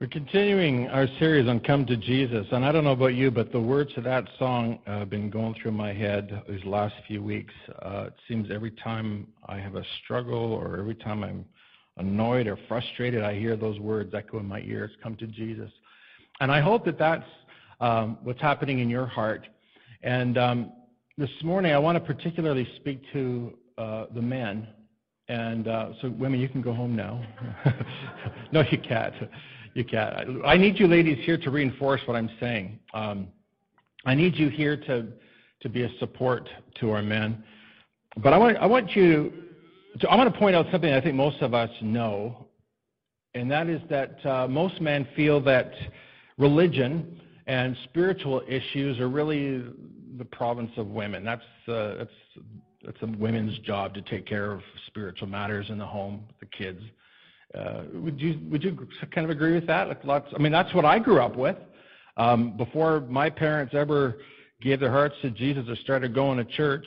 We're continuing our series on Come to Jesus, and I don't know about you, but the words to that song uh, have been going through my head these last few weeks. Uh, it seems every time I have a struggle or every time I'm annoyed or frustrated, I hear those words echo in my ears, Come to Jesus. And I hope that that's um, what's happening in your heart. And um, this morning, I want to particularly speak to uh, the men. And uh, so, women, you can go home now. no, you can't. You can. I need you ladies here to reinforce what I'm saying. Um, I need you here to, to be a support to our men. But I want, I want you to, I want to point out something I think most of us know, and that is that uh, most men feel that religion and spiritual issues are really the province of women. That's, uh, that's, that's a women's job to take care of spiritual matters in the home, the kids. Uh, would you would you kind of agree with that? Like lots, I mean, that's what I grew up with. Um, before my parents ever gave their hearts to Jesus or started going to church,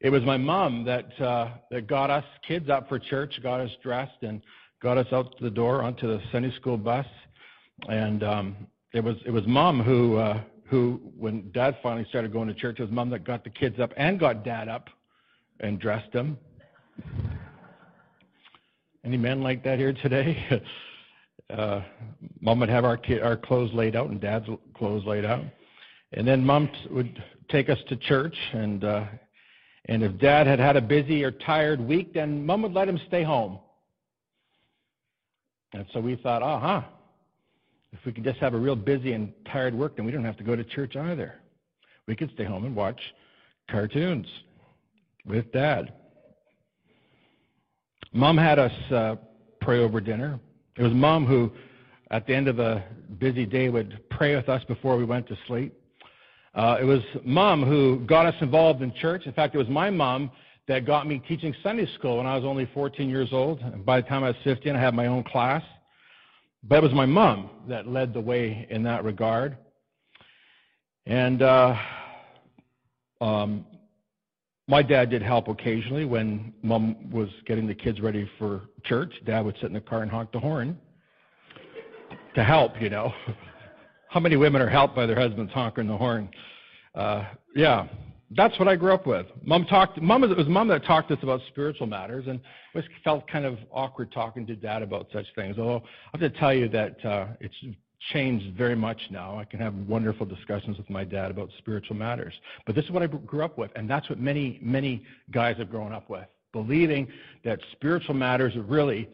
it was my mom that uh, that got us kids up for church, got us dressed, and got us out the door onto the Sunday school bus. And um, it was it was mom who uh, who when dad finally started going to church, it was mom that got the kids up and got dad up and dressed them. Any men like that here today? uh, mom would have our kid, our clothes laid out and dad's clothes laid out, and then mom t- would take us to church. And uh, and if dad had had a busy or tired week, then mom would let him stay home. And so we thought, uh huh. If we could just have a real busy and tired work, then we don't have to go to church either. We could stay home and watch cartoons with dad. Mom had us uh, pray over dinner. It was mom who, at the end of a busy day, would pray with us before we went to sleep. Uh, it was mom who got us involved in church. In fact, it was my mom that got me teaching Sunday school when I was only 14 years old. And by the time I was 15, I had my own class. But it was my mom that led the way in that regard. And uh, um, my dad did help occasionally when mom was getting the kids ready for church. Dad would sit in the car and honk the horn to help, you know. How many women are helped by their husbands honking the horn? Uh, yeah, that's what I grew up with. Mom talked. Mom it was mom that talked to us about spiritual matters, and it felt kind of awkward talking to dad about such things. Although I have to tell you that uh, it's changed very much now. I can have wonderful discussions with my dad about spiritual matters. But this is what I grew up with, and that's what many, many guys have grown up with, believing that spiritual matters are really,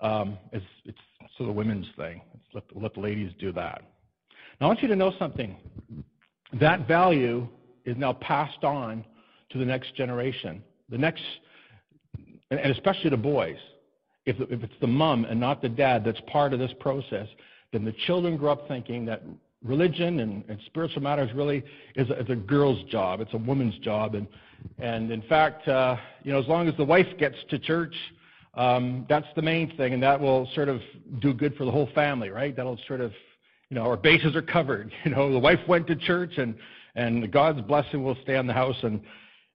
um, it's, it's sort of women's thing. Let, let the ladies do that. Now, I want you to know something. That value is now passed on to the next generation. The next, and especially the boys. If, if it's the mom and not the dad that's part of this process, then the children grow up thinking that religion and, and spiritual matters really is a, is a, girl's job. It's a woman's job. And, and in fact, uh, you know, as long as the wife gets to church, um, that's the main thing, and that will sort of do good for the whole family, right? That'll sort of, you know, our bases are covered. You know, the wife went to church, and and God's blessing will stay on the house, and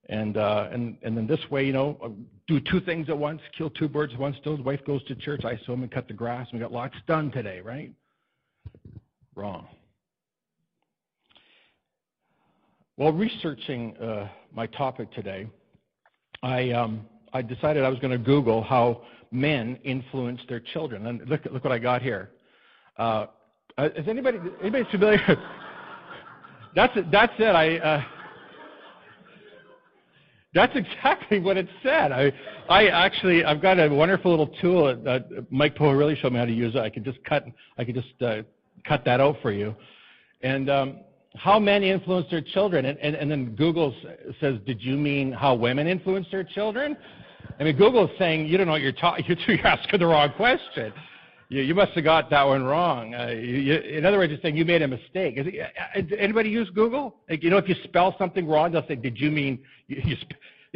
and uh, and and then this way, you know, do two things at once, kill two birds with one stone. The wife goes to church, I swim and cut the grass, and we got lots done today, right? Wrong. While researching uh, my topic today, I, um, I decided I was going to Google how men influence their children. And look, look what I got here. Uh, uh is anybody, anybody familiar? that's it. That's it. I, uh, that's exactly what it said. I, I actually, I've got a wonderful little tool that Mike Poe really showed me how to use it. I could just cut, I could just uh, cut that out for you. And um, how men influence their children. And, and, and then Google says, did you mean how women influence their children? I mean, Google is saying, you don't know what you're talking, you're asking the wrong question. You, you must have got that one wrong. Uh, you, in other words, you're saying you made a mistake. Is it, uh, anybody use Google? Like, you know, if you spell something wrong, they'll say, did you mean, you, you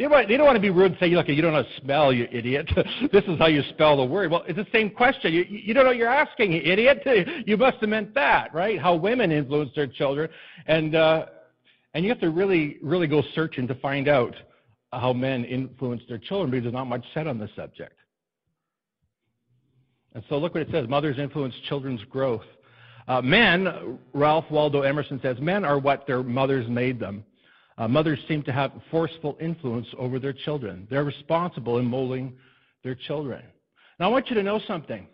don't, want, they don't want to be rude and say, look, you don't know how to spell, you idiot. this is how you spell the word. Well, it's the same question. You, you don't know what you're asking, you idiot. You must have meant that, right? How women influence their children. And, uh, and you have to really, really go searching to find out how men influence their children because there's not much said on the subject. And so look what it says. Mothers influence children's growth Uh, men, Ralph Waldo Emerson says, men are what their mothers made them. Uh, mothers seem to have forceful influence over their children. They're responsible in molding their children. Now, I want you to know something.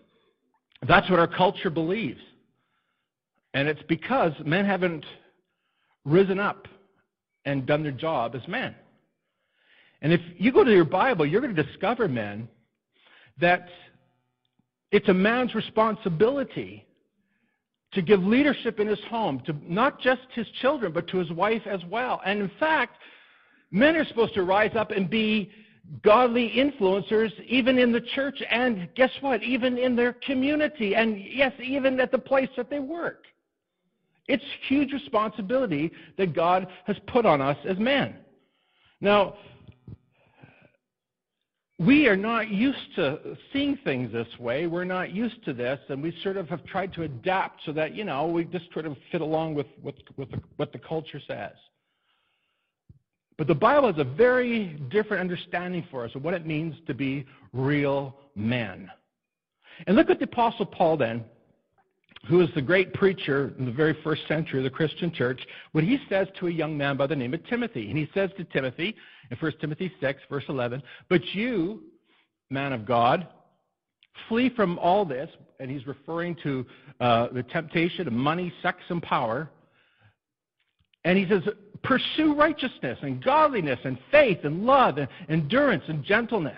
That's what our culture believes. And it's because men haven't risen up and done their job as men. And if you go to your Bible, you're going to discover, men, that it's a man's responsibility to give leadership in his home to not just his children, but to his wife as well. And in fact, men are supposed to rise up and be godly influencers even in the church and guess what? Even in their community and yes, even at the place that they work. It's huge responsibility that God has put on us as men. Now, we are not used to seeing things this way. We're not used to this, and we sort of have tried to adapt so that, you know, we just sort of fit along with, with, with the, what the culture says. But the Bible has a very different understanding for us of what it means to be real men. And look at the Apostle Paul then, who is the great preacher in the very first century of the Christian church, what he says to a young man by the name of Timothy. And he says to Timothy in 1 Timothy 6, verse 11, But you, man of God, flee from all this, and he's referring to uh, the temptation of money, sex, and power. And he says, pursue righteousness and godliness and faith and love and endurance and gentleness.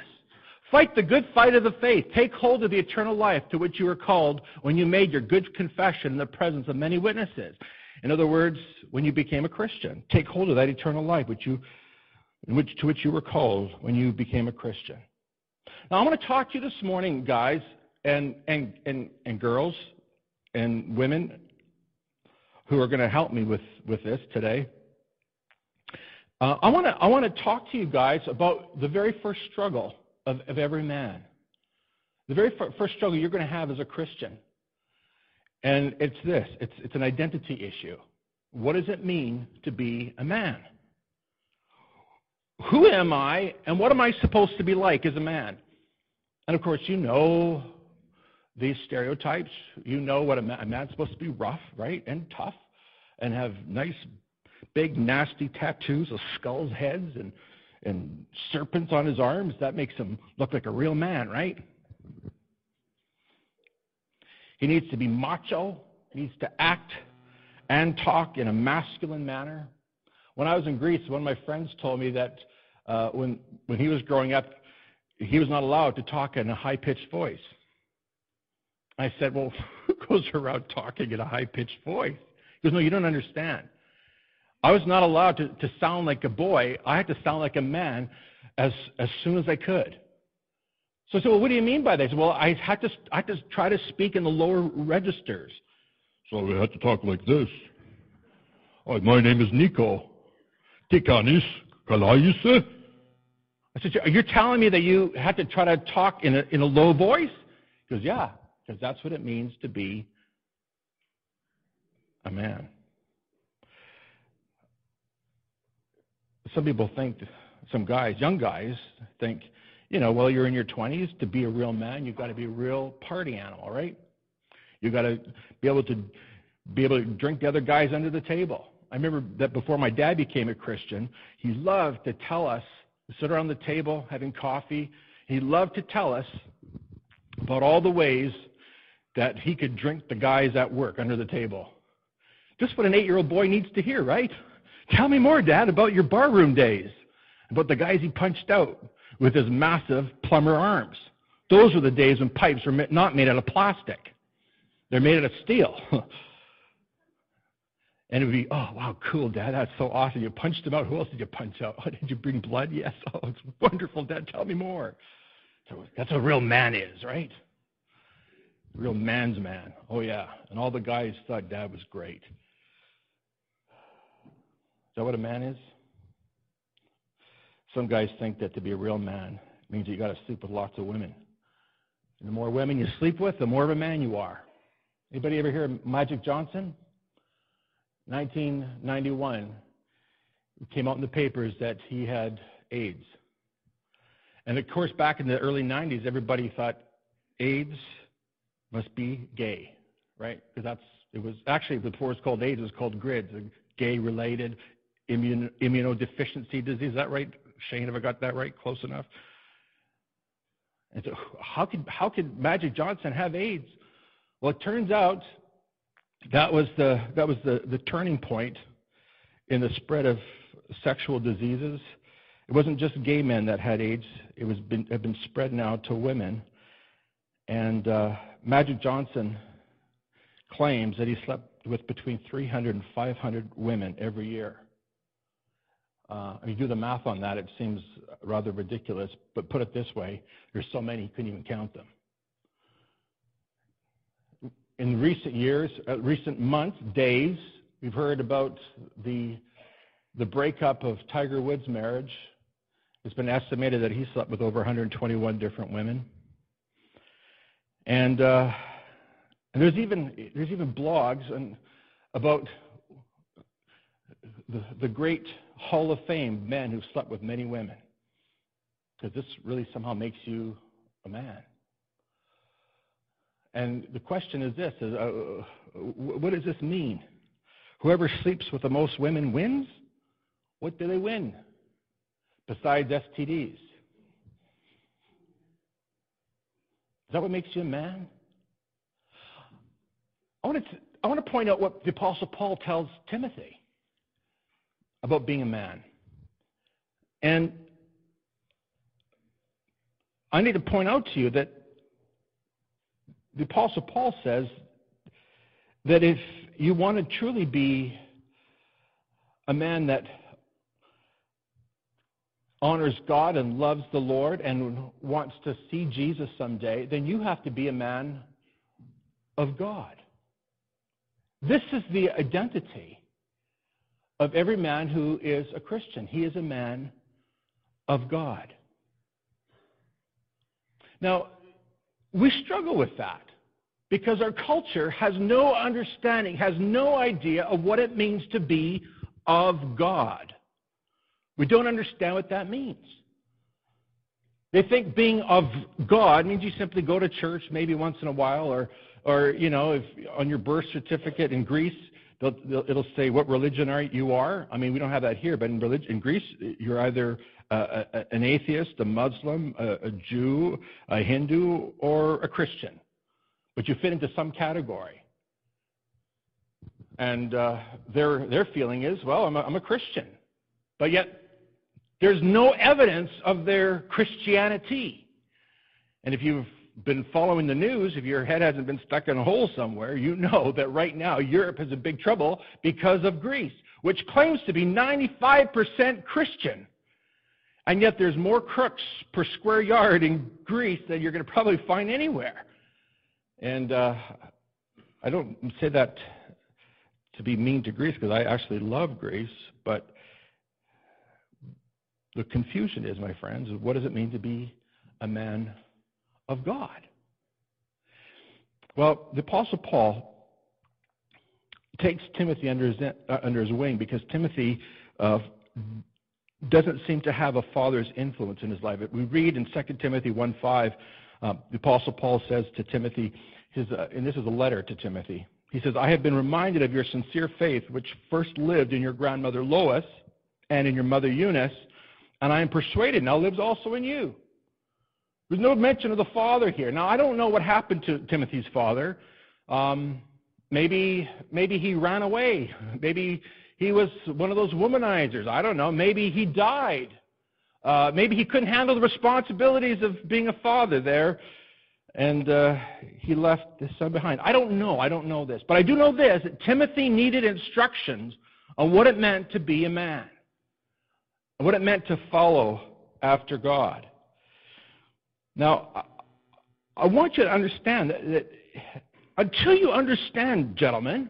Fight the good fight of the faith. Take hold of the eternal life to which you were called when you made your good confession in the presence of many witnesses. In other words, when you became a Christian, take hold of that eternal life which you, which, to which you were called when you became a Christian. Now, I want to talk to you this morning, guys and, and, and, and girls and women who are going to help me with, with this today. Uh, I want to I want to talk to you guys about the very first struggle of, of every man. The very first struggle you're going to have as a Christian. And it's this it's, it's an identity issue. What does it mean to be a man? Who am I, and what am I supposed to be like as a man? And of course, you know these stereotypes. You know what a, a man's supposed to be rough, right, and tough, and have nice, big, nasty tattoos of skulls, heads, and and serpents on his arms. That makes him look like a real man, right? He needs to be macho. Needs to act and talk in a masculine manner. When I was in Greece, one of my friends told me that uh, when, when he was growing up, he was not allowed to talk in a high pitched voice. I said, Well, who goes around talking in a high pitched voice? He goes, No, you don't understand. I was not allowed to, to sound like a boy. I had to sound like a man as, as soon as I could. So I said, Well, what do you mean by that? He Said, well, I had, to, I had to try to speak in the lower registers. So we had to talk like this. Oh, my name is Nico. Tikanis Kalayuse. I said, Are You're telling me that you had to try to talk in a, in a low voice? He goes, Yeah, because that's what it means to be a man. Some people think, some guys, young guys, think, you know, well, you're in your 20s. To be a real man, you've got to be a real party animal, right? You've got to be able to be able to drink the other guys under the table. I remember that before my dad became a Christian, he loved to tell us, sit around the table having coffee. He loved to tell us about all the ways that he could drink the guys at work under the table. Just what an eight year old boy needs to hear, right? Tell me more, Dad, about your barroom days, about the guys he punched out with his massive plumber arms. Those were the days when pipes were not made out of plastic. They're made out of steel. and it would be, oh, wow, cool, Dad. That's so awesome. You punched him out. Who else did you punch out? Oh, did you bring blood? Yes. Oh, it's wonderful, Dad. Tell me more. So that's what a real man is, right? Real man's man. Oh, yeah. And all the guys thought Dad was great that what a man is? Some guys think that to be a real man means you got to sleep with lots of women. And the more women you sleep with, the more of a man you are. Anybody ever hear of Magic Johnson? 1991, it came out in the papers that he had AIDS. And of course, back in the early 90s, everybody thought AIDS must be gay, right? Because that's it was actually before it's called AIDS, it was called GRIDS, a gay-related immun, immunodeficiency disease. Is that right, Shane? Have I got that right? Close enough. And so, how could how could Magic Johnson have AIDS? Well, it turns out that was the that was the, the turning point in the spread of sexual diseases. It wasn't just gay men that had AIDS; it was been had been spread now to women. And uh, Magic Johnson claims that he slept with between 300 and 500 women every year. Uh, if you do the math on that, it seems rather ridiculous. But put it this way: there's so many, you couldn't even count them. In recent years, uh, recent months, days, we've heard about the the breakup of Tiger Woods' marriage. It's been estimated that he slept with over 121 different women. And, uh, and there's even there's even blogs and about the, the great Hall of Fame men who've slept with many women. Because this really somehow makes you a man. And the question is this: is, uh, what does this mean? Whoever sleeps with the most women wins. What do they win? Besides STDs. Is that what makes you a man? I want to, I want to point out what the Apostle Paul tells Timothy about being a man. And I need to point out to you that the Apostle Paul says that if you want to truly be a man that honors God and loves the Lord and wants to see Jesus someday, then you have to be a man of God. This is the identity of every man who is a Christian. He is a man of God. Now, we struggle with that because our culture has no understanding, has no idea of what it means to be of God. We don't understand what that means. They think being of God means you simply go to church maybe once in a while, or, or you know, if on your birth certificate in Greece, they'll, they'll, it'll say what religion are you are. I mean, we don't have that here, but in, religion, in Greece, you're either a, a, an atheist, a Muslim, a, a Jew, a Hindu, or a Christian, but you fit into some category. And uh, their their feeling is, well, I'm a, I'm a Christian, but yet there's no evidence of their Christianity. And if you've been following the news, if your head hasn't been stuck in a hole somewhere, you know that right now Europe is in big trouble because of Greece, which claims to be 95% Christian. And yet there's more crooks per square yard in Greece than you're going to probably find anywhere. And uh, I don't say that to be mean to Greece because I actually love Greece, but the confusion is, my friends, what does it mean to be a man of God? Well, the Apostle Paul takes Timothy under his, uh, under his wing because Timothy uh, doesn't seem to have a father's influence in his life. We read in 2 Timothy 1.5, uh, the Apostle Paul says to Timothy, his, uh, and this is a letter to Timothy, he says, I have been reminded of your sincere faith, which first lived in your grandmother Lois and in your mother Eunice, and I am persuaded now lives also in you. There's no mention of the father here. Now, I don't know what happened to Timothy's father. Um, maybe, maybe he ran away. Maybe he was one of those womanizers. I don't know. Maybe he died. Uh, maybe he couldn't handle the responsibilities of being a father there, and uh, he left his son behind. I don't know. I don't know this. But I do know this that Timothy needed instructions on what it meant to be a man what it meant to follow after God. Now, I want you to understand that, that until you understand, gentlemen,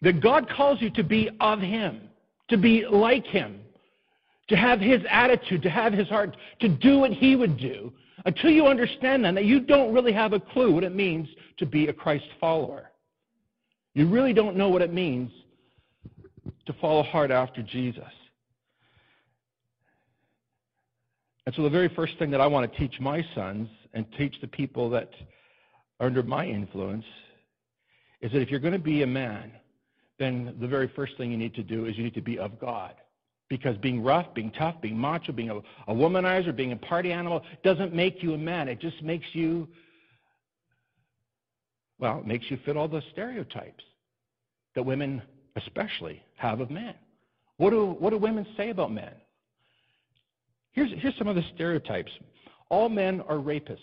that God calls you to be of Him, to be like Him, to have His attitude, to have His heart, to do what He would do, until you understand that, that you don't really have a clue what it means to be a Christ follower. You really don't know what it means to follow hard after Jesus. And so the very first thing that I want to teach my sons and teach the people that are under my influence is that if you're going to be a man, then the very first thing you need to do is you need to be of God. Because being rough, being tough, being macho, being a, a womanizer, being a party animal doesn't make you a man. It just makes you, well, it makes you fit all the stereotypes that women especially have of men. What do, what do women say about men? Here's, here's some of the stereotypes. All men are rapists.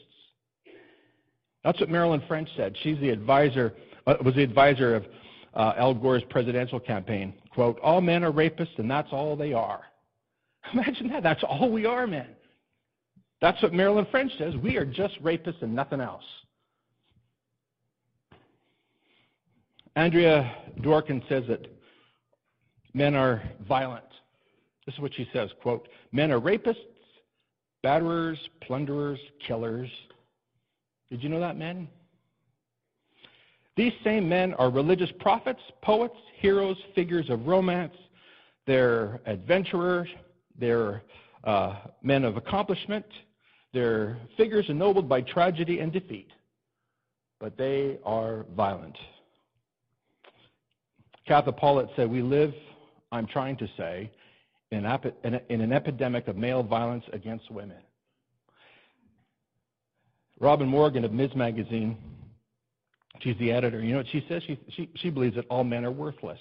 That's what Marilyn French said. She's the advisor, uh, was the advisor of uh, Al Gore's presidential campaign. Quote, all men are rapists and that's all they are. Imagine that. That's all we are, men. That's what Marilyn French says. We are just rapists and nothing else. Andrea Dworkin says that men are violent. This is what she says, quote, men are rapists, batterers, plunderers, killers. Did you know that, men? These same men are religious prophets, poets, heroes, figures of romance. They're adventurers. They're uh, men of accomplishment. They're figures ennobled by tragedy and defeat. But they are violent. Katha Pollitt said, We live, I'm trying to say, in an epidemic of male violence against women. Robin Morgan of Ms. Magazine She's the editor. You know what she says? She, she, she believes that all men are worthless.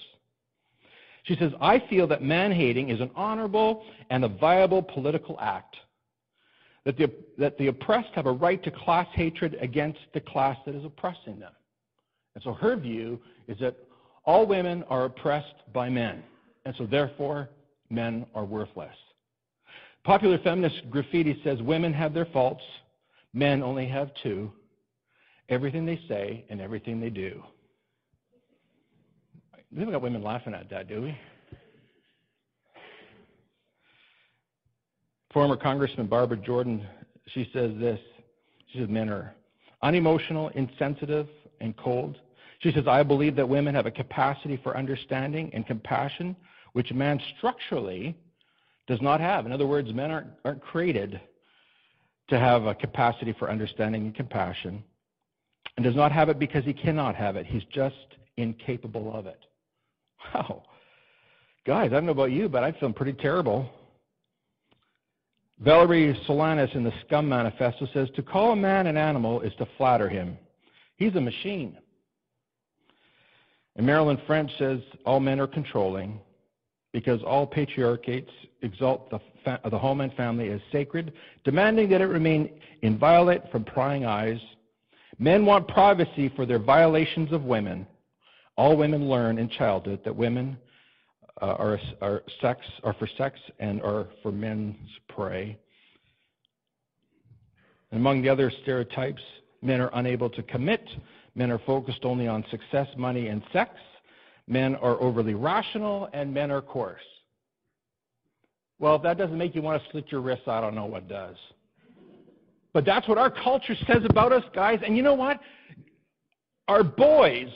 She says, I feel that man hating is an honorable and a viable political act. That the, that the oppressed have a right to class hatred against the class that is oppressing them. And so her view is that all women are oppressed by men. And so therefore, men are worthless. Popular feminist graffiti says women have their faults, men only have two everything they say and everything they do. We haven't got women laughing at that, do we? Former Congressman Barbara Jordan, she says this. She says men are unemotional, insensitive, and cold. She says, I believe that women have a capacity for understanding and compassion, which man structurally does not have. In other words, men aren't, aren't created to have a capacity for understanding and compassion and does not have it because he cannot have it. He's just incapable of it. Wow. Guys, I don't know about you, but I feel pretty terrible. Valerie Solanas in the Scum Manifesto says to call a man an animal is to flatter him. He's a machine. And Marilyn French says all men are controlling because all patriarchates exalt the, fa- the home and family as sacred, demanding that it remain inviolate from prying eyes Men want privacy for their violations of women. All women learn in childhood that women uh, are, are, sex, are for sex and are for men's prey. And Among the other stereotypes, men are unable to commit. Men are focused only on success, money, and sex. Men are overly rational, and men are coarse. Well, if that doesn't make you want to slit your wrists, I don't know what does. But that's what our culture says about us, guys. And you know what? Our boys,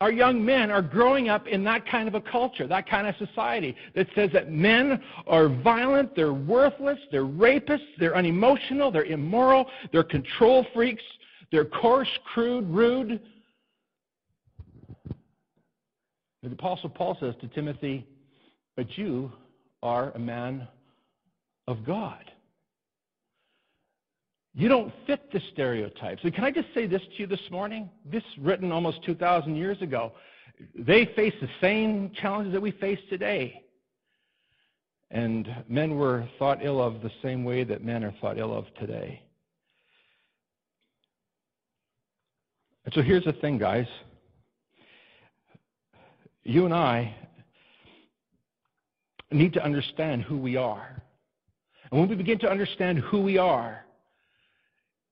our young men are growing up in that kind of a culture, that kind of society that says that men are violent, they're worthless, they're rapists, they're unemotional, they're immoral, they're control freaks, they're coarse, crude, rude. The Apostle Paul says to Timothy, But you are a man of God. You don't fit the stereotypes. And can I just say this to you this morning? This written almost 2,000 years ago. They faced the same challenges that we face today. And men were thought ill of the same way that men are thought ill of today. And so here's the thing, guys. You and I need to understand who we are. And when we begin to understand who we are,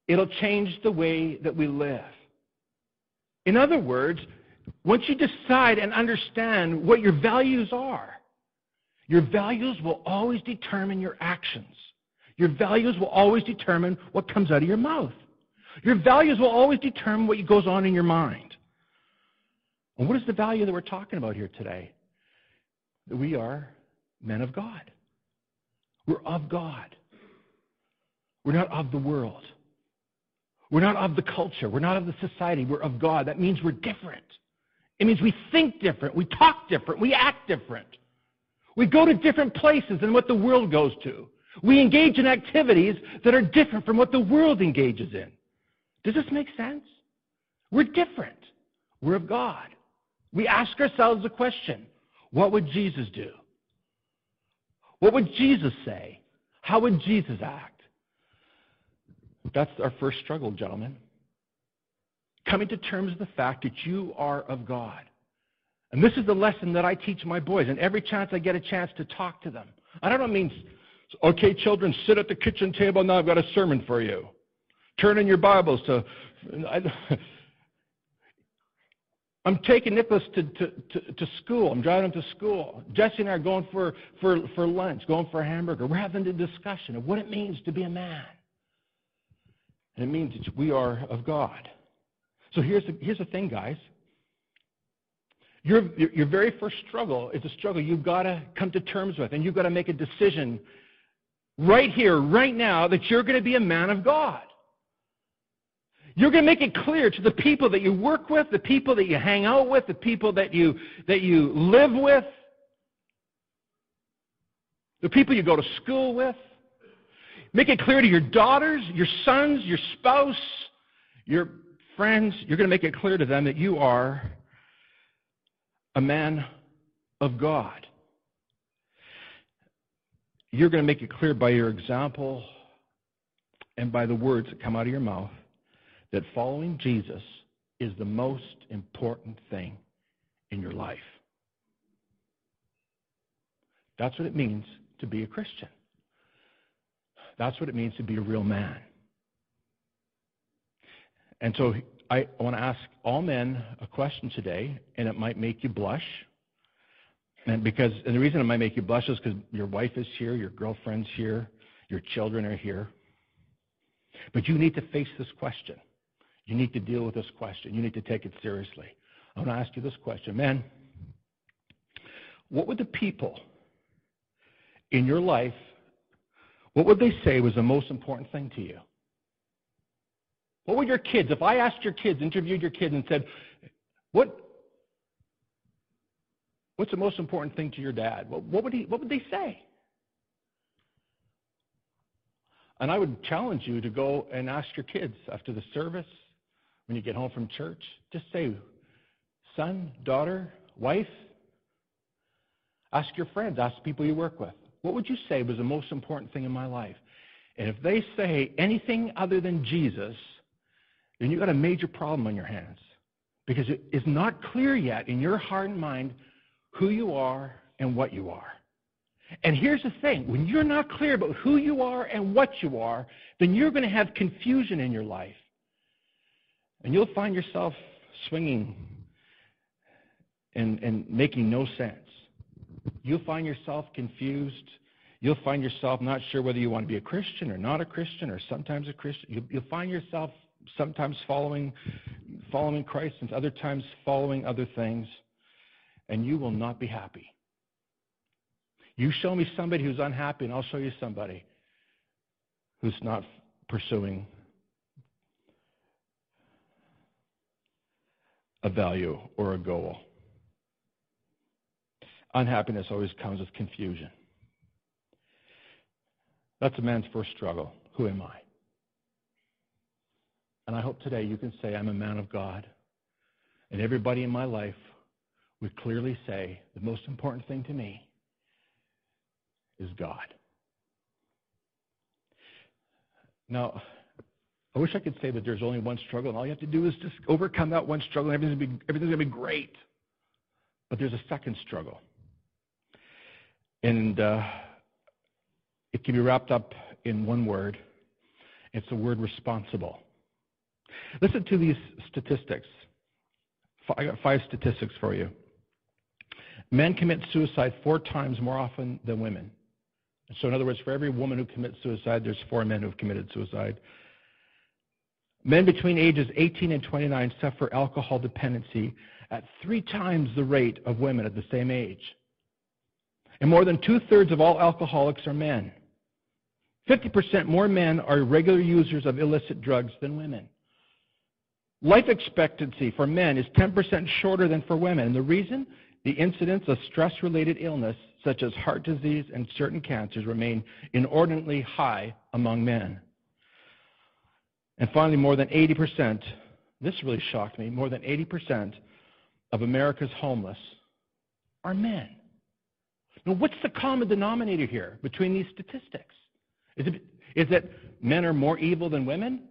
It'll change the way that we live. In other words, once you decide and understand what your values are, your values will always determine your actions. Your values will always determine what comes out of your mouth. Your values will always determine what goes on in your mind. And what is the value that we're talking about here today? That we are men of God. We're of God. We're not of the world. We're not of the culture. We're not of the society. We're of God. That means we're different. It means we think different, we talk different, we act different. We go to different places than what the world goes to. We engage in activities that are different from what the world engages in. Does this make sense? We're different. We're of God. We ask ourselves the question what would Jesus do? What would Jesus say? How would Jesus act? That's our first struggle, gentlemen. Coming to terms with the fact that you are of God. And this is the lesson that I teach my boys, and every chance I get a chance to talk to them. I don't mean, okay, children, sit at the kitchen table. Now I've got a sermon for you. Turn in your Bibles to. I'm taking Nicholas to, to, to, to, school. I'm driving him to school. Jesse and I are going for, for, for lunch, going for a hamburger. We're having a discussion of what it means to be a man. And it means that we are of God. So here's the, here's the thing, guys. Your, your very first struggle is a struggle you've got to come to terms with, and you've got to make a decision right here, right now, that you're going to be a man of God. You're going to make it clear to the people that you work with, the people that you hang out with, the people that you, that you live with, the people you go to school with. Make it clear to your daughters, your sons, your spouse, your friends. You're going to make it clear to them that you are a man of God. You're going to make it clear by your example and by the words that come out of your mouth that following Jesus is the most important thing in your life. That's what it means to be a Christian. That's what it means to be a real man. And so I want to ask all men a question today, and it might make you blush. And because and the reason it might make you blush is because your wife is here, your girlfriend's here, your children are here. But you need to face this question. You need to deal with this question. You need to take it seriously. I want to ask you this question. Man, what would the people in your life, what would they say was the most important thing to you? What would your kids, if I asked your kids, interviewed your kids, and said, what, what's the most important thing to your dad? What, what, would he, what would they say? And I would challenge you to go and ask your kids after the service, when you get home from church, just say, son, daughter, wife, ask your friends, ask people you work with. What would you say was the most important thing in my life? And if they say anything other than Jesus, then you've got a major problem on your hands because it is not clear yet in your heart and mind who you are and what you are. And here's the thing when you're not clear about who you are and what you are, then you're going to have confusion in your life. And you'll find yourself swinging and, and making no sense. You'll find yourself confused. You'll find yourself not sure whether you want to be a Christian or not a Christian or sometimes a Christian. You'll, you'll find yourself sometimes following, following Christ and other times following other things, and you will not be happy. You show me somebody who's unhappy, and I'll show you somebody who's not pursuing a value or a goal. Unhappiness always comes with confusion. That's a man's first struggle. Who am I? And I hope today you can say, I'm a man of God. And everybody in my life would clearly say, the most important thing to me is God. Now, I wish I could say that there's only one struggle, and all you have to do is just overcome that one struggle, and everything's going to be, everything's going to be great. But there's a second struggle. And uh, it can be wrapped up in one word. It's the word responsible. Listen to these statistics. I got five statistics for you. Men commit suicide four times more often than women. So, in other words, for every woman who commits suicide, there's four men who have committed suicide. Men between ages 18 and 29 suffer alcohol dependency at three times the rate of women at the same age. And more than two thirds of all alcoholics are men. 50% more men are regular users of illicit drugs than women. Life expectancy for men is 10% shorter than for women. And the reason? The incidence of stress related illness, such as heart disease and certain cancers, remain inordinately high among men. And finally, more than 80%, this really shocked me, more than 80% of America's homeless are men. Now, what's the common denominator here between these statistics? Is it, is it men are more evil than women?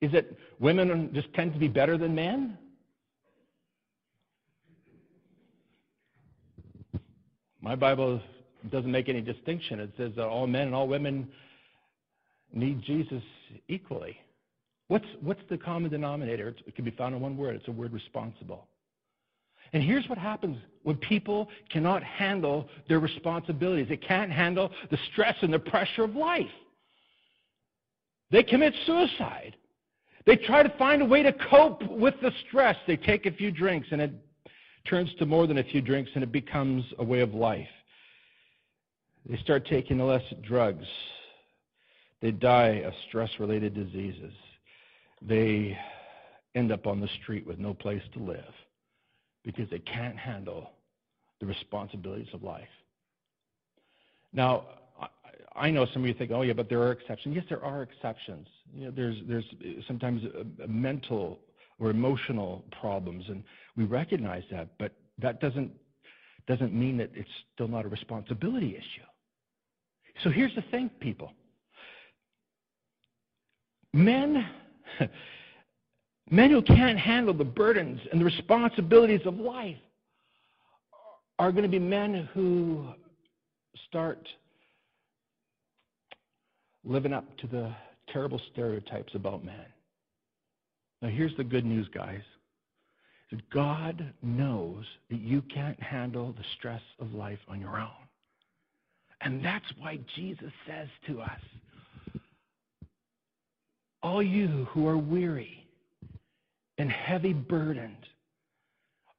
Is it women just tend to be better than men? My Bible doesn't make any distinction. It says that all men and all women need Jesus equally. What's, what's the common denominator? It can be found in one word. It's a word responsible. And here's what happens when people cannot handle their responsibilities. They can't handle the stress and the pressure of life. They commit suicide. They try to find a way to cope with the stress. They take a few drinks and it turns to more than a few drinks and it becomes a way of life. They start taking illicit drugs. They die of stress related diseases. They end up on the street with no place to live because they can't handle the responsibilities of life. Now, I know some of you think, oh, yeah, but there are exceptions. Yes, there are exceptions. You know, there's, there's sometimes a, a mental or emotional problems, and we recognize that, but that doesn't, doesn't mean that it's still not a responsibility issue. So here's the thing, people. Men, men who can't handle the burdens and the responsibilities of life are going to be men who start living up to the terrible stereotypes about men. Now, here's the good news, guys. God knows that you can't handle the stress of life on your own. And that's why Jesus says to us, All you who are weary and heavy burdened,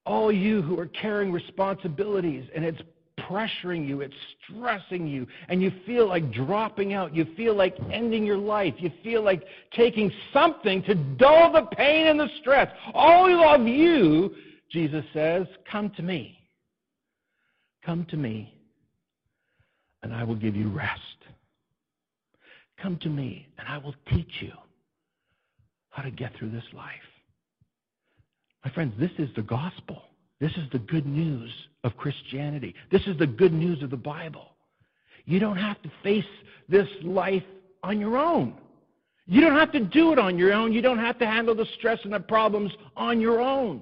all you who are carrying responsibilities and it's pressuring you, it's stressing you, and you feel like dropping out. You feel like ending your life. You feel like taking something to dull the pain and the stress. All of you, Jesus says, come to me. Come to me, and I will give you rest. Come to me, and I will teach you how to get through this life. My friends, this is the gospel. This is the good news of Christianity. This is the good news of the Bible. You don't have to face this life on your own. You don't have to do it on your own. You don't have to handle the stress and the problems on your own.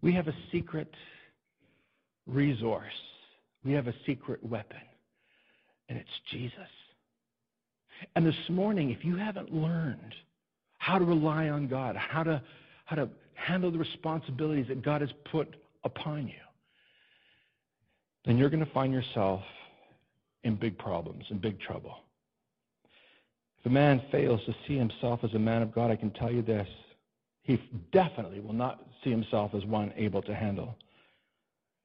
We have a secret resource. We have a secret weapon, and it's Jesus. And this morning, if you haven't learned how to rely on God, how to, how to handle the responsibilities that God has put upon you, then you're going to find yourself in big problems, in big trouble. If a man fails to see himself as a man of God, I can tell you this. He definitely will not see himself as one able to handle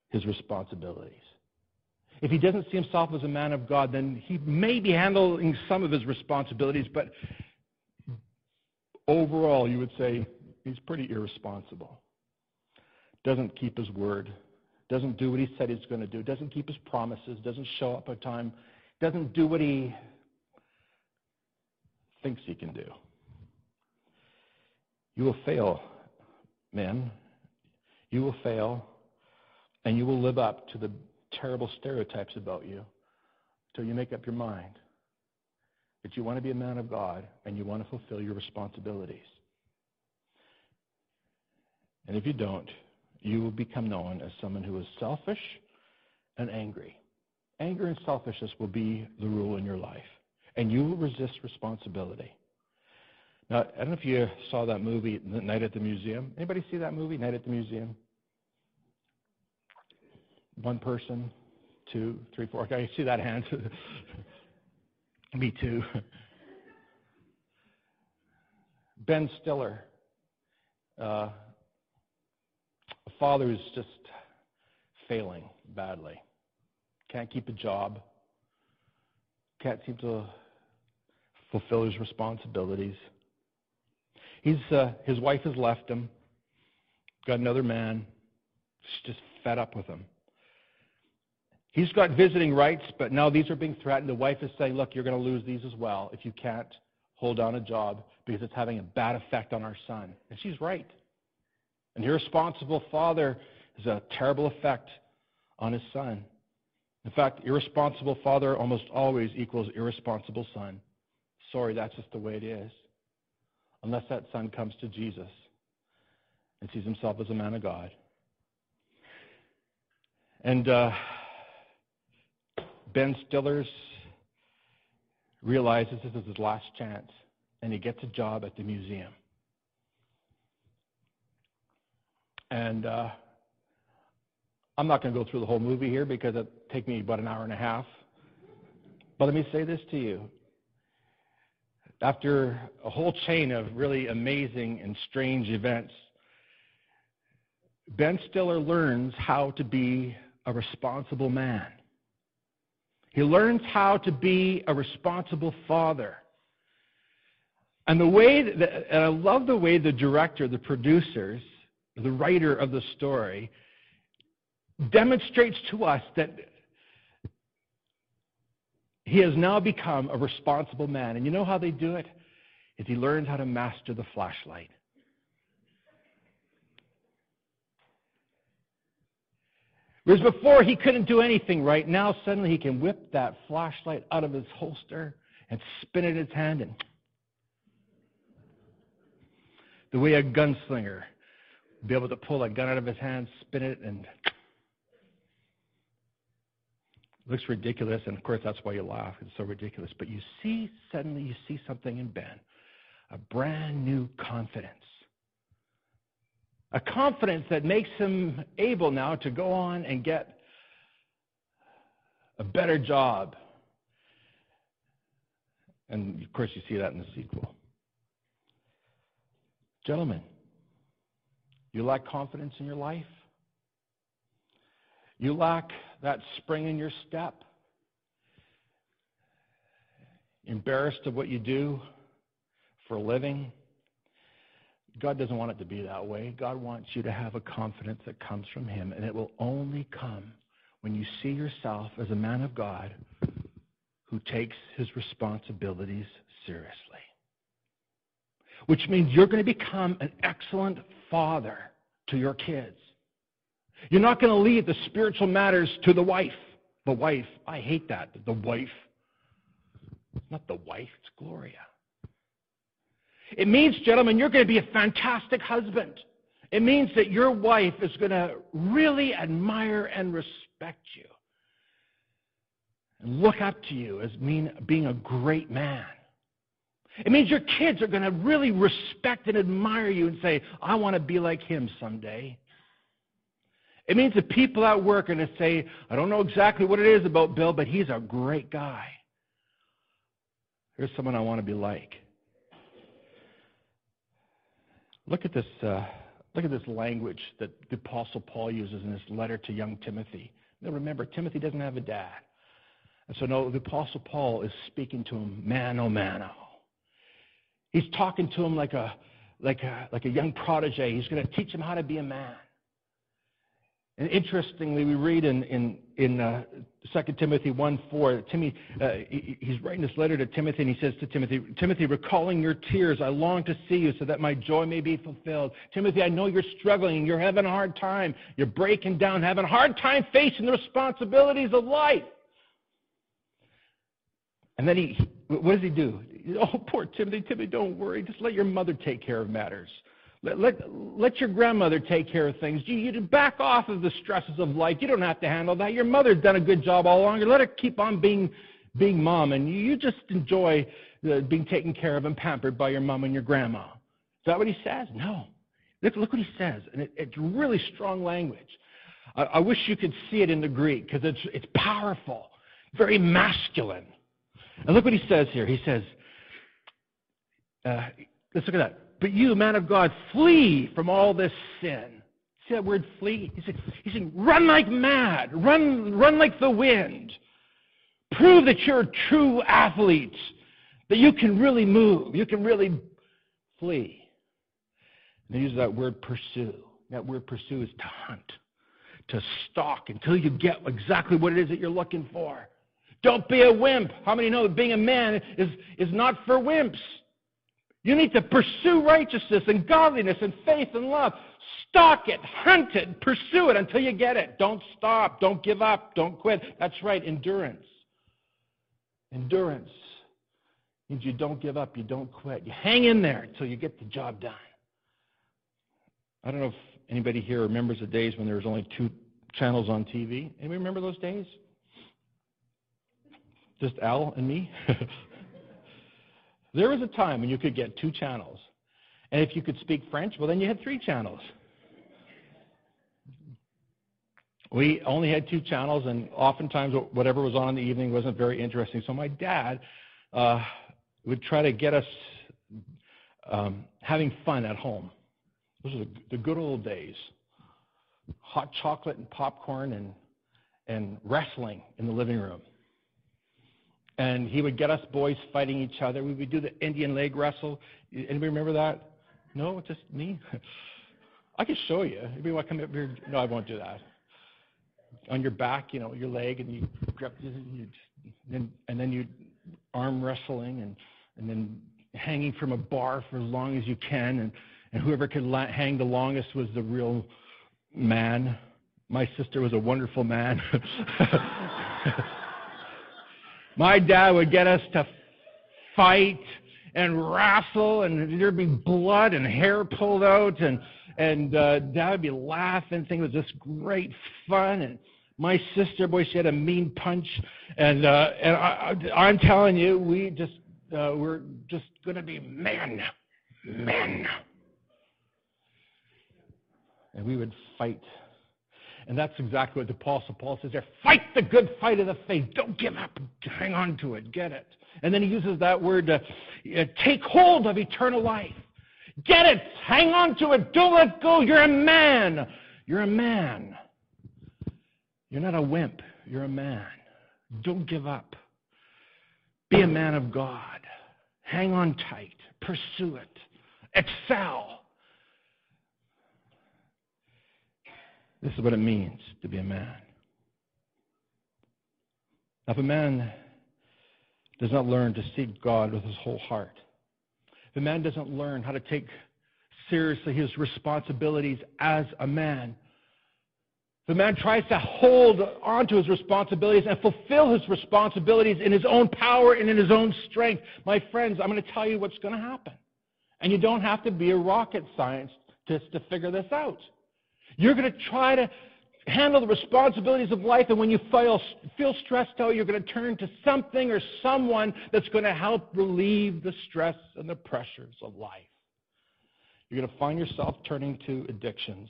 his responsibilities. If he doesn't see himself as a man of God, then he may be handling some of his responsibilities, but overall, you would say He's pretty irresponsible. Doesn't keep his word. Doesn't do what he said he's going to do. Doesn't keep his promises. Doesn't show up on time. Doesn't do what he thinks he can do. You will fail, men. You will fail, and you will live up to the terrible stereotypes about you until you make up your mind that you want to be a man of God and you want to fulfill your responsibilities. And if you don't, you will become known as someone who is selfish and angry. Anger and selfishness will be the rule in your life, and you will resist responsibility. Now, I don't know if you saw that movie, Night at the Museum. Anybody see that movie, Night at the Museum? One person, two, three, four. Okay, I see that hand. Me too. Ben Stiller. Uh, father is just failing badly. Can't keep a job. Can't seem to fulfill his responsibilities. He's, uh, his wife has left him, got another man. She's just fed up with him. He's got visiting rights, but now these are being threatened. The wife is saying, Look, you're going to lose these as well if you can't hold down a job because it's having a bad effect on our son. And she's right. An irresponsible father has a terrible effect on his son. In fact, irresponsible father almost always equals irresponsible son. Sorry, that's just the way it is. Unless that son comes to Jesus and sees himself as a man of God. And uh, Ben Stillers realizes this is his last chance, and he gets a job at the museum. And uh, I'm not going to go through the whole movie here because it'd take me about an hour and a half. But let me say this to you. After a whole chain of really amazing and strange events, Ben Stiller learns how to be a responsible man. He learns how to be a responsible father. And the way that, and I love the way the director, the producers, the writer of the story, demonstrates to us that he has now become a responsible man. And you know how they do it? Is he learns how to master the flashlight. Whereas before he couldn't do anything right, now suddenly he can whip that flashlight out of his holster and spin it in his hand and the way a gunslinger be able to pull a gun out of his hand, spin it, and looks ridiculous, and of course that's why you laugh. It's so ridiculous. But you see, suddenly you see something in Ben, a brand new confidence. A confidence that makes him able now to go on and get a better job. And of course, you see that in the sequel. Gentlemen, you lack confidence in your life? You lack that spring in your step? Embarrassed of what you do for a living? God doesn't want it to be that way. God wants you to have a confidence that comes from Him, and it will only come when you see yourself as a man of God who takes his responsibilities seriously. Which means you're going to become an excellent father to your kids. You're not going to leave the spiritual matters to the wife. The wife, I hate that. The wife. It's not the wife, it's Gloria. It means, gentlemen, you're going to be a fantastic husband. It means that your wife is going to really admire and respect you and look up to you as mean, being a great man. It means your kids are going to really respect and admire you and say, I want to be like him someday. It means the people at work are going to say, I don't know exactly what it is about Bill, but he's a great guy. Here's someone I want to be like. Look at this. Uh, look at this language that the Apostle Paul uses in his letter to young Timothy. Now remember, Timothy doesn't have a dad. And so, no, the Apostle Paul is speaking to him man, oh, man, oh. He's talking to him like a, like a, like a young protege. He's going to teach him how to be a man. And interestingly, we read in, in, in uh, 2 Timothy 1 4, Timothy, uh, he, he's writing this letter to Timothy, and he says to Timothy, Timothy, recalling your tears, I long to see you so that my joy may be fulfilled. Timothy, I know you're struggling. You're having a hard time. You're breaking down, having a hard time facing the responsibilities of life. And then he, what does he do? Oh, poor Timothy. Timothy, don't worry. Just let your mother take care of matters. Let, let, let your grandmother take care of things. You, you back off of the stresses of life. You don't have to handle that. Your mother's done a good job all along. Let her keep on being, being mom, and you just enjoy the, being taken care of and pampered by your mom and your grandma. Is that what he says? No. Look, look what he says, and it, it's really strong language. I, I wish you could see it in the Greek because it's, it's powerful, very masculine. And look what he says here. He says, uh, let's look at that. But you, man of God, flee from all this sin. See that word flee? He said, he said run like mad. Run, run like the wind. Prove that you're a true athlete. that you can really move, you can really flee. And use that word pursue. That word pursue is to hunt, to stalk until you get exactly what it is that you're looking for. Don't be a wimp. How many know that being a man is, is not for wimps? You need to pursue righteousness and godliness and faith and love. Stalk it, hunt it, pursue it until you get it. Don't stop. Don't give up. Don't quit. That's right, endurance. Endurance means you don't give up, you don't quit. You hang in there until you get the job done. I don't know if anybody here remembers the days when there was only two channels on TV. Anybody remember those days? Just Al and me? there was a time when you could get two channels. And if you could speak French, well, then you had three channels. We only had two channels, and oftentimes whatever was on in the evening wasn't very interesting. So my dad uh, would try to get us um, having fun at home. Those are the, the good old days. Hot chocolate and popcorn and, and wrestling in the living room. And he would get us boys fighting each other. We would do the Indian leg wrestle. Anybody remember that? No, just me? I can show you. Anybody want to come up here? No, I won't do that. On your back, you know, your leg, and you grab, and, and then you arm wrestling, and and then hanging from a bar for as long as you can, and, and whoever could la- hang the longest was the real man. My sister was a wonderful man. My dad would get us to fight and wrestle, and there'd be blood and hair pulled out, and and uh, dad would be laughing, thinking it was just great fun. And my sister, boy, she had a mean punch, and uh, and I, I'm telling you, we just uh, we're just to be men. Men. And we would fight. And that's exactly what the Apostle Paul says there. Fight the good fight of the faith. Don't give up. Hang on to it. Get it. And then he uses that word, uh, uh, take hold of eternal life. Get it. Hang on to it. Don't let go. You're a man. You're a man. You're not a wimp. You're a man. Don't give up. Be a man of God. Hang on tight. Pursue it. Excel. This is what it means to be a man. Now, if a man does not learn to seek God with his whole heart, if a man doesn't learn how to take seriously his responsibilities as a man, if a man tries to hold on to his responsibilities and fulfill his responsibilities in his own power and in his own strength. My friends, I'm going to tell you what's going to happen. And you don't have to be a rocket scientist to figure this out. You're going to try to handle the responsibilities of life, and when you feel, feel stressed out, you're going to turn to something or someone that's going to help relieve the stress and the pressures of life. You're going to find yourself turning to addictions.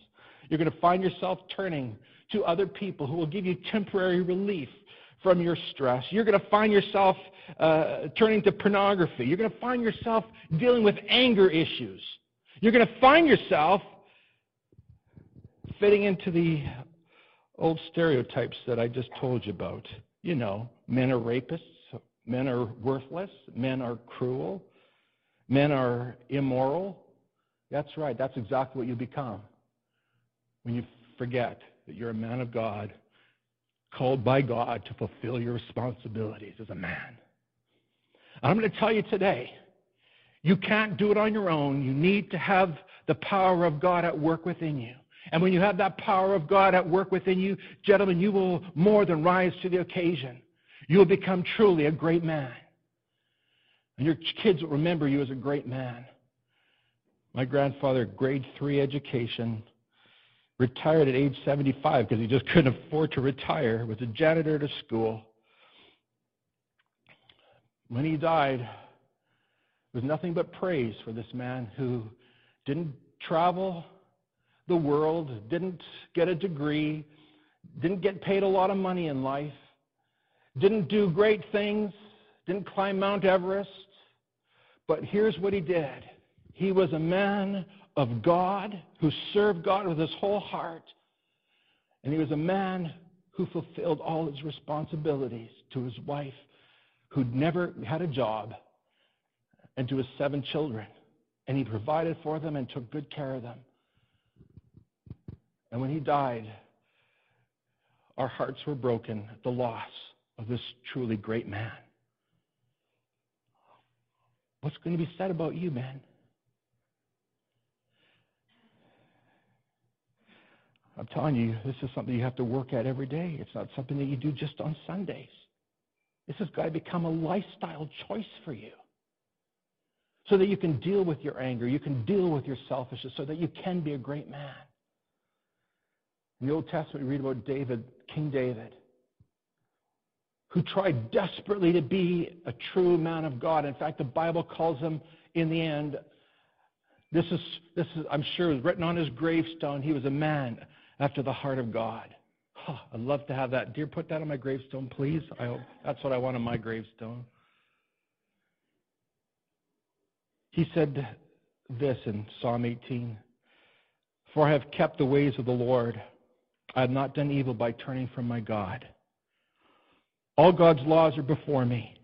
You're going to find yourself turning to other people who will give you temporary relief from your stress. You're going to find yourself uh, turning to pornography. You're going to find yourself dealing with anger issues. You're going to find yourself fitting into the old stereotypes that I just told you about. You know, men are rapists, men are worthless, men are cruel, men are immoral. That's right, that's exactly what you become when you forget that you're a man of God, called by God to fulfill your responsibilities as a man. I'm going to tell you today, you can't do it on your own. You need to have the power of God at work within you. And when you have that power of God at work within you, gentlemen, you will more than rise to the occasion. You will become truly a great man. And your kids will remember you as a great man. My grandfather, grade three education, retired at age 75 because he just couldn't afford to retire, was a janitor at a school. When he died, it was nothing but praise for this man who didn't travel the world, didn't get a degree, didn't get paid a lot of money in life, didn't do great things, didn't climb Mount Everest. But here's what he did. He was a man of God, who served God with his whole heart. And he was a man who fulfilled all his responsibilities to his wife, who'd never had a job, and to his seven children. And he provided for them and took good care of them. And when he died, our hearts were broken at the loss of this truly great man. What's going to be said about you, man? I'm telling you, this is something you have to work at every day. It's not something that you do just on Sundays. This has got to become a lifestyle choice for you. So that you can deal with your anger, you can deal with your selfishness, so that you can be a great man. In the Old Testament, we read about David, King David, who tried desperately to be a true man of God. In fact, the Bible calls him, in the end, this is, this is I'm sure, was written on his gravestone. He was a man after the heart of God. Oh, I'd love to have that. Dear, put that on my gravestone, please. I hope that's what I want on my gravestone. He said this in Psalm 18 For I have kept the ways of the Lord. I have not done evil by turning from my God. All God's laws are before me.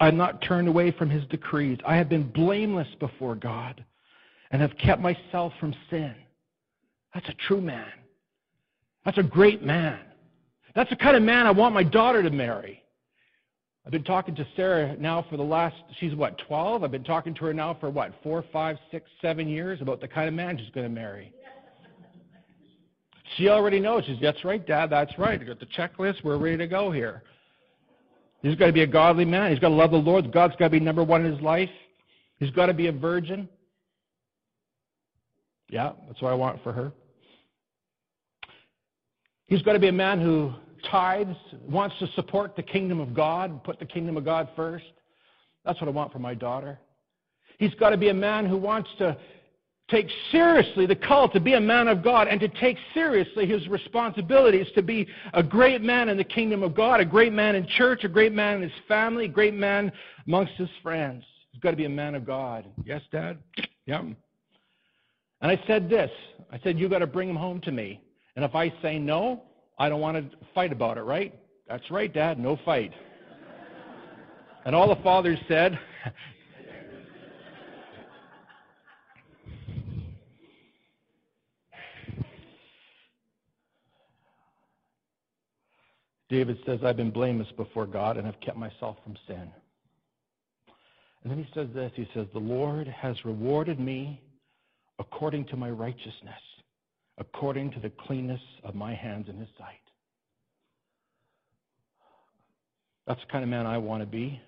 I have not turned away from his decrees. I have been blameless before God and have kept myself from sin. That's a true man. That's a great man. That's the kind of man I want my daughter to marry. I've been talking to Sarah now for the last, she's what, 12? I've been talking to her now for what, four, five, six, seven years about the kind of man she's going to marry. She already knows. She's, that's right, Dad, that's right. Got the checklist. We're ready to go here. He's got to be a godly man. He's got to love the Lord. God's got to be number one in his life. He's got to be a virgin. Yeah, that's what I want for her. He's got to be a man who tithes, wants to support the kingdom of God, put the kingdom of God first. That's what I want for my daughter. He's got to be a man who wants to take seriously the call to be a man of God and to take seriously his responsibilities to be a great man in the kingdom of God, a great man in church, a great man in his family, a great man amongst his friends. He's got to be a man of God. Yes, Dad? Yeah. And I said this I said, You've got to bring him home to me. And if I say no, I don't want to fight about it, right? That's right, Dad, no fight. and all the fathers said, David says, I've been blameless before God and have kept myself from sin. And then he says this He says, The Lord has rewarded me according to my righteousness according to the cleanness of my hands in his sight. That's the kind of man I want to be.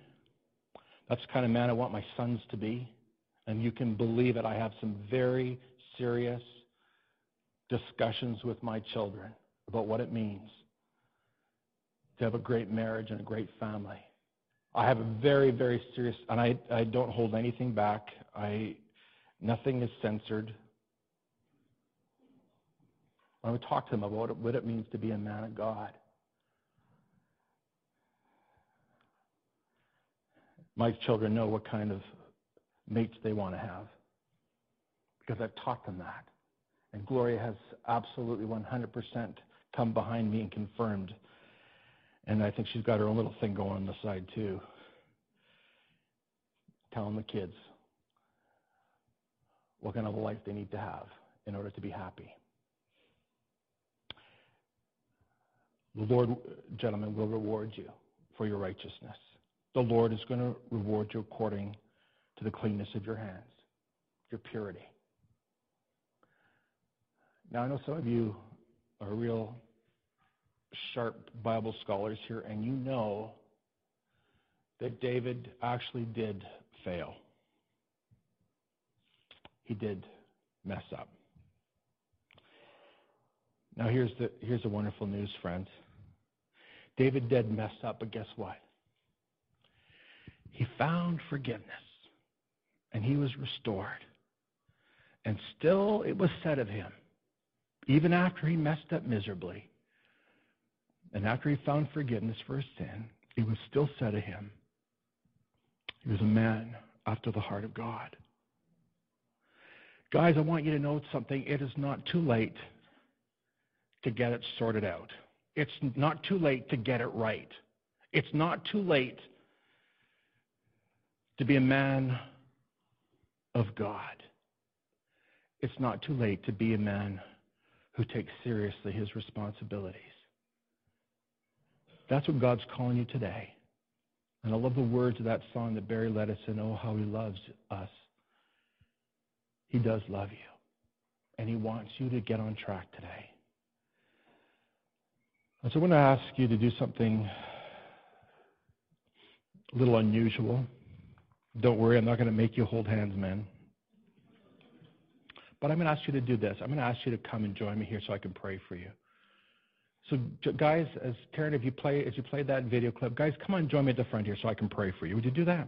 That's the kind of man I want my sons to be. And you can believe it, I have some very serious discussions with my children about what it means to have a great marriage and a great family. I have a very, very serious, and I, I don't hold anything back. I, nothing is censored. I would talk to them about what it means to be a man of God. My children know what kind of mates they want to have because I've taught them that. And Gloria has absolutely 100% come behind me and confirmed. And I think she's got her own little thing going on the side, too. Telling the kids what kind of life they need to have in order to be happy. The Lord, gentlemen, will reward you for your righteousness. The Lord is going to reward you according to the cleanness of your hands, your purity. Now, I know some of you are real sharp Bible scholars here, and you know that David actually did fail. He did mess up. Now, here's the, here's the wonderful news, friends. David did mess up, but guess what? He found forgiveness, and he was restored. And still it was said of him, even after he messed up miserably, and after he found forgiveness for his sin, it was still said of him, he was a man after the heart of God. Guys, I want you to know something. It is not too late to get it sorted out. It's not too late to get it right. It's not too late to be a man of God. It's not too late to be a man who takes seriously his responsibilities. That's what God's calling you today. And I love the words of that song that Barry led us in, Oh, how he loves us. He does love you. And he wants you to get on track today. And so I'm going to ask you to do something a little unusual. Don't worry, I'm not going to make you hold hands, men. But I'm going to ask you to do this. I'm going to ask you to come and join me here so I can pray for you. So, guys, as Karen, if you play, as you play that video clip, guys, come on, join me at the front here so I can pray for you. Would you do that?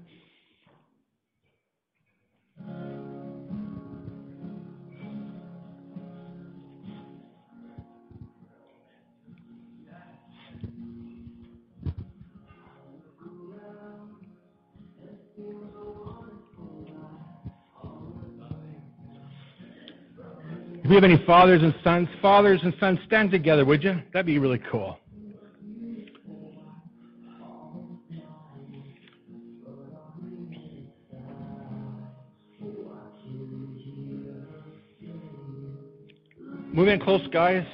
We have any fathers and sons, fathers and sons, stand together, would you? That'd be really cool. Move in close, guys.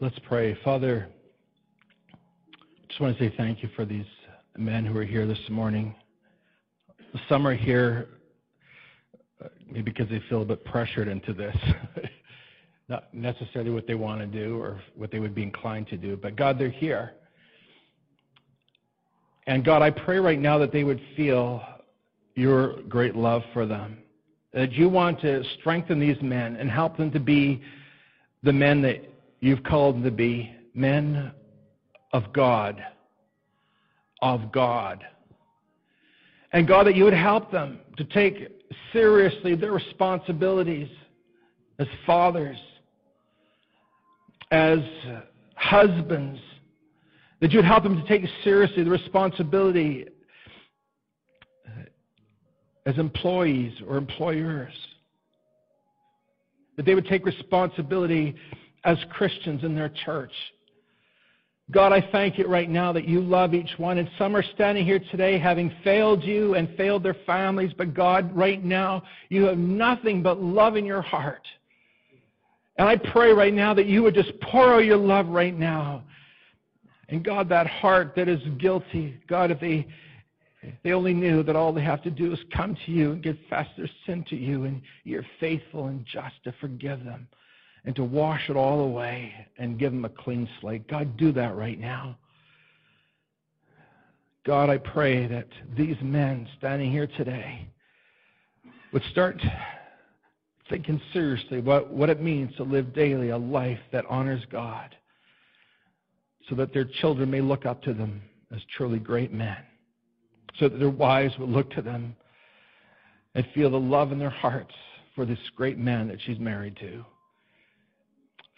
Let's pray. Father, I just want to say thank you for these men who are here this morning. Some are here uh, maybe because they feel a bit pressured into this. Not necessarily what they want to do or what they would be inclined to do, but God, they're here. And God, I pray right now that they would feel your great love for them. That you want to strengthen these men and help them to be the men that You've called them to be men of God. Of God. And God, that you would help them to take seriously their responsibilities as fathers, as husbands, that you would help them to take seriously the responsibility as employees or employers, that they would take responsibility as Christians in their church. God, I thank you right now that you love each one. And some are standing here today having failed you and failed their families. But God, right now, you have nothing but love in your heart. And I pray right now that you would just pour out your love right now. And God, that heart that is guilty, God, if they, they only knew that all they have to do is come to you and confess their sin to you, and you're faithful and just to forgive them and to wash it all away and give them a clean slate. God, do that right now. God, I pray that these men standing here today would start thinking seriously what, what it means to live daily a life that honors God so that their children may look up to them as truly great men, so that their wives would look to them and feel the love in their hearts for this great man that she's married to.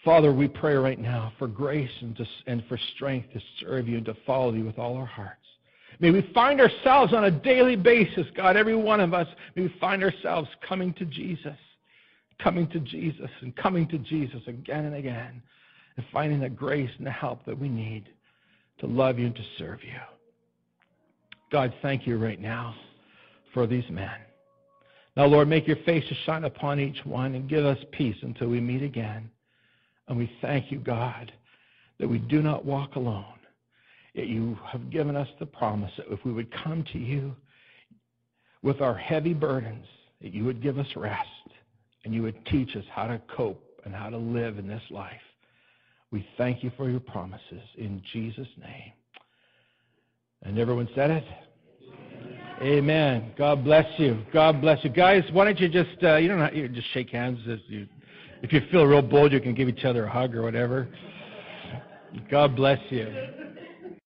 Father, we pray right now for grace and, to, and for strength to serve you and to follow you with all our hearts. May we find ourselves on a daily basis, God, every one of us, may we find ourselves coming to Jesus, coming to Jesus, and coming to Jesus again and again, and finding the grace and the help that we need to love you and to serve you. God, thank you right now for these men. Now, Lord, make your face to shine upon each one and give us peace until we meet again. And we thank you, God, that we do not walk alone. Yet you have given us the promise that if we would come to you with our heavy burdens, that you would give us rest and you would teach us how to cope and how to live in this life. We thank you for your promises in Jesus' name. And everyone said it? Amen. God bless you. God bless you. Guys, why don't you just, uh, you don't you just shake hands as you if you feel real bold, you can give each other a hug or whatever. God bless you.